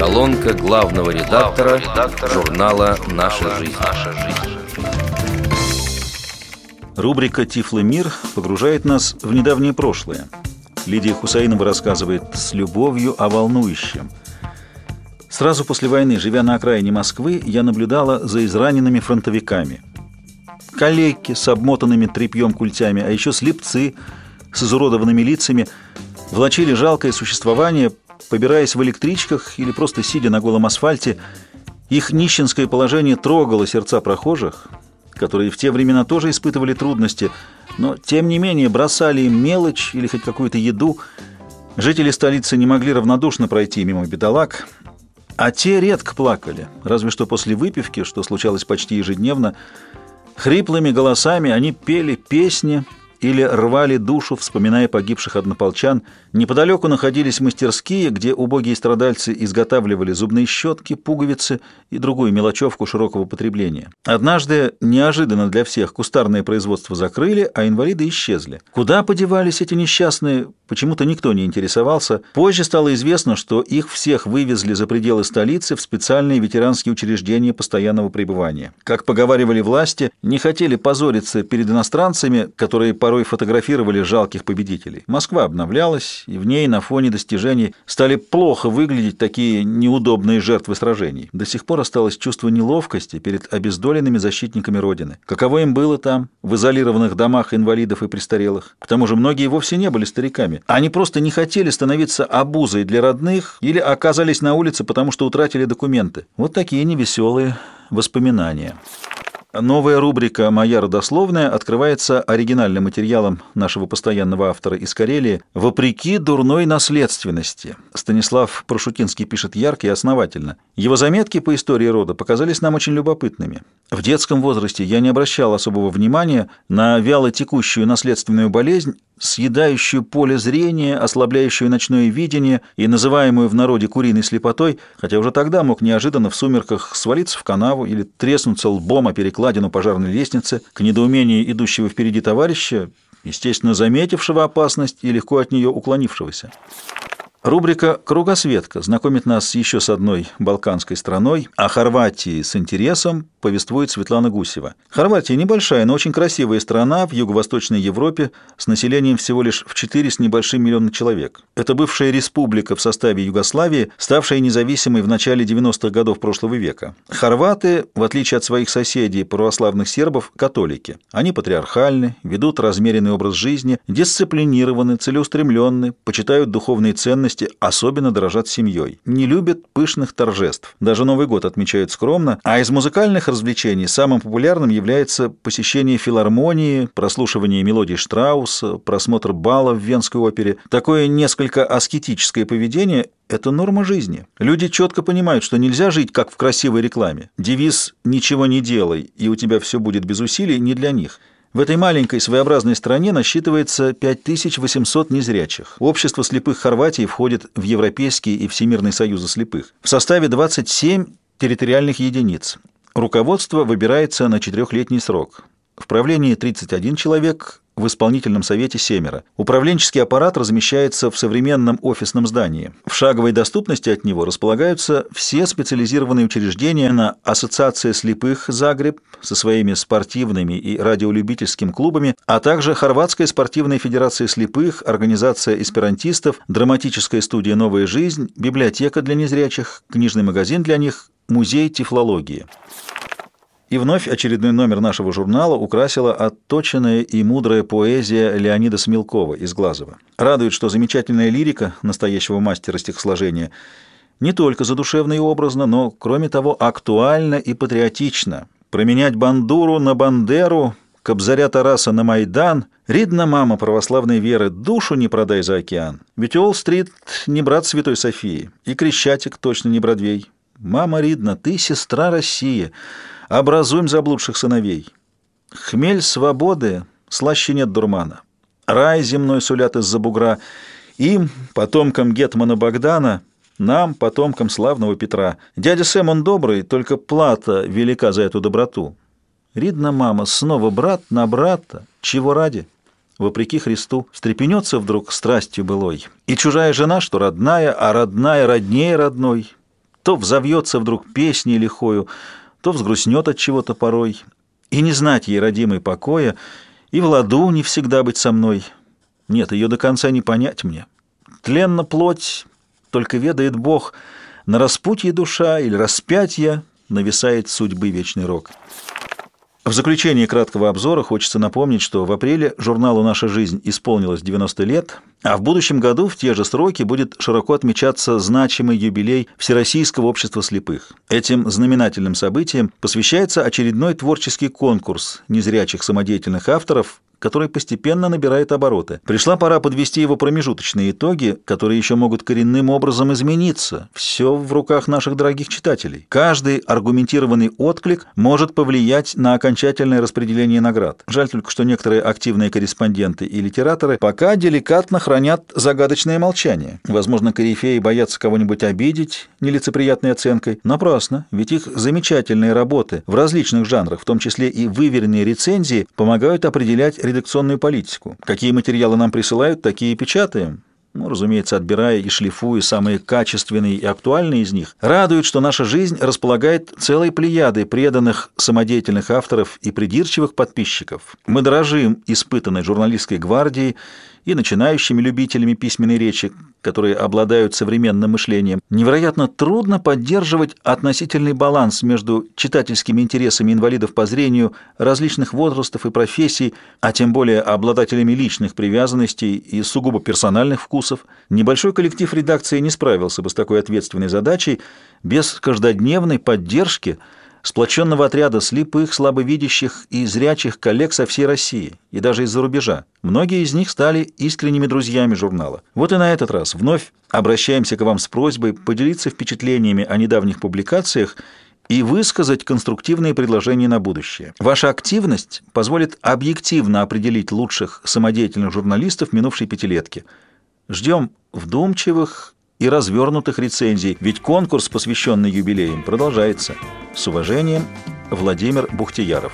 Колонка главного редактора, редактора журнала «Наша жизнь». «Наша жизнь». Рубрика «Тифлый мир» погружает нас в недавнее прошлое. Лидия Хусаинова рассказывает с любовью о волнующем. Сразу после войны, живя на окраине Москвы, я наблюдала за израненными фронтовиками. Калеки с обмотанными тряпьем культями, а еще слепцы с изуродованными лицами влачили жалкое существование, побираясь в электричках или просто сидя на голом асфальте. Их нищенское положение трогало сердца прохожих, которые в те времена тоже испытывали трудности, но тем не менее бросали им мелочь или хоть какую-то еду. Жители столицы не могли равнодушно пройти мимо бедолаг, а те редко плакали, разве что после выпивки, что случалось почти ежедневно. Хриплыми голосами они пели песни или рвали душу, вспоминая погибших однополчан. Неподалеку находились мастерские, где убогие страдальцы изготавливали зубные щетки, пуговицы и другую мелочевку широкого потребления. Однажды, неожиданно для всех, кустарное производство закрыли, а инвалиды исчезли. Куда подевались эти несчастные, почему-то никто не интересовался. Позже стало известно, что их всех вывезли за пределы столицы в специальные ветеранские учреждения постоянного пребывания. Как поговаривали власти, не хотели позориться перед иностранцами, которые по порой фотографировали жалких победителей. Москва обновлялась, и в ней на фоне достижений стали плохо выглядеть такие неудобные жертвы сражений. До сих пор осталось чувство неловкости перед обездоленными защитниками Родины. Каково им было там, в изолированных домах инвалидов и престарелых? К тому же многие вовсе не были стариками. Они просто не хотели становиться обузой для родных или оказались на улице, потому что утратили документы. Вот такие невеселые воспоминания. Новая рубрика «Моя родословная» открывается оригинальным материалом нашего постоянного автора из Карелии «Вопреки дурной наследственности». Станислав Прошутинский пишет ярко и основательно. Его заметки по истории рода показались нам очень любопытными. В детском возрасте я не обращал особого внимания на вяло текущую наследственную болезнь, съедающую поле зрения, ослабляющую ночное видение и называемую в народе куриной слепотой, хотя уже тогда мог неожиданно в сумерках свалиться в канаву или треснуться лбом о перекладину пожарной лестницы к недоумению идущего впереди товарища, естественно, заметившего опасность и легко от нее уклонившегося. Рубрика «Кругосветка» знакомит нас еще с одной балканской страной, а Хорватии с интересом повествует Светлана Гусева. Хорватия небольшая, но очень красивая страна в юго-восточной Европе с населением всего лишь в 4 с небольшим миллиона человек. Это бывшая республика в составе Югославии, ставшая независимой в начале 90-х годов прошлого века. Хорваты, в отличие от своих соседей, православных сербов, католики. Они патриархальны, ведут размеренный образ жизни, дисциплинированы, целеустремленны, почитают духовные ценности, частности, особенно дорожат семьей. Не любят пышных торжеств. Даже Новый год отмечают скромно. А из музыкальных развлечений самым популярным является посещение филармонии, прослушивание мелодий Штрауса, просмотр бала в Венской опере. Такое несколько аскетическое поведение – это норма жизни. Люди четко понимают, что нельзя жить, как в красивой рекламе. Девиз «ничего не делай, и у тебя все будет без усилий» не для них – в этой маленькой своеобразной стране насчитывается 5800 незрячих. Общество слепых Хорватии входит в Европейский и Всемирный союзы слепых. В составе 27 территориальных единиц. Руководство выбирается на четырехлетний срок. В правлении 31 человек, в исполнительном совете семеро. Управленческий аппарат размещается в современном офисном здании. В шаговой доступности от него располагаются все специализированные учреждения на Ассоциация слепых Загреб со своими спортивными и радиолюбительскими клубами, а также Хорватская спортивная федерация слепых, Организация эсперантистов, драматическая студия «Новая жизнь», библиотека для незрячих, книжный магазин для них, музей тифлологии. И вновь очередной номер нашего журнала украсила отточенная и мудрая поэзия Леонида Смелкова из Глазова. Радует, что замечательная лирика настоящего мастера стихосложения не только задушевно и образно, но, кроме того, актуальна и патриотична. Променять бандуру на бандеру, Кобзаря Тараса на Майдан, Ридна мама православной веры, душу не продай за океан. Ведь Уолл-стрит не брат Святой Софии, и Крещатик точно не Бродвей. Мама Ридна, ты сестра России, Образуем заблудших сыновей. Хмель свободы, слаще нет дурмана. Рай земной сулят из-за бугра. Им, потомкам Гетмана Богдана, нам, потомкам славного Петра. Дядя Сэм, он добрый, только плата велика за эту доброту. Ридна мама, снова брат на брата, чего ради? Вопреки Христу, встрепенется вдруг страстью былой. И чужая жена, что родная, а родная роднее родной. то взовьется вдруг песней лихою, то взгрустнет от чего-то порой, и не знать ей родимой покоя, и в ладу не всегда быть со мной. Нет, ее до конца не понять мне. Тленна плоть, только ведает Бог, на распутье душа или распятье нависает судьбы вечный рок. В заключении краткого обзора хочется напомнить, что в апреле журналу «Наша жизнь» исполнилось 90 лет, а в будущем году в те же сроки будет широко отмечаться значимый юбилей Всероссийского общества слепых. Этим знаменательным событием посвящается очередной творческий конкурс незрячих самодеятельных авторов, который постепенно набирает обороты. Пришла пора подвести его промежуточные итоги, которые еще могут коренным образом измениться. Все в руках наших дорогих читателей. Каждый аргументированный отклик может повлиять на окончательное распределение наград. Жаль только, что некоторые активные корреспонденты и литераторы пока деликатно хранят загадочное молчание. Возможно, корифеи боятся кого-нибудь обидеть нелицеприятной оценкой. Напрасно, ведь их замечательные работы в различных жанрах, в том числе и выверенные рецензии, помогают определять редакционную политику. Какие материалы нам присылают, такие и печатаем. Ну, разумеется, отбирая и шлифуя самые качественные и актуальные из них, радует, что наша жизнь располагает целой плеядой преданных самодеятельных авторов и придирчивых подписчиков. Мы дорожим испытанной журналистской гвардией и начинающими любителями письменной речи, которые обладают современным мышлением, невероятно трудно поддерживать относительный баланс между читательскими интересами инвалидов по зрению различных возрастов и профессий, а тем более обладателями личных привязанностей и сугубо персональных вкусов. Небольшой коллектив редакции не справился бы с такой ответственной задачей без каждодневной поддержки – сплоченного отряда слепых, слабовидящих и зрячих коллег со всей России и даже из-за рубежа. Многие из них стали искренними друзьями журнала. Вот и на этот раз вновь обращаемся к вам с просьбой поделиться впечатлениями о недавних публикациях и высказать конструктивные предложения на будущее. Ваша активность позволит объективно определить лучших самодеятельных журналистов минувшей пятилетки. Ждем вдумчивых и развернутых рецензий, ведь конкурс, посвященный юбилеям, продолжается. С уважением, Владимир Бухтияров.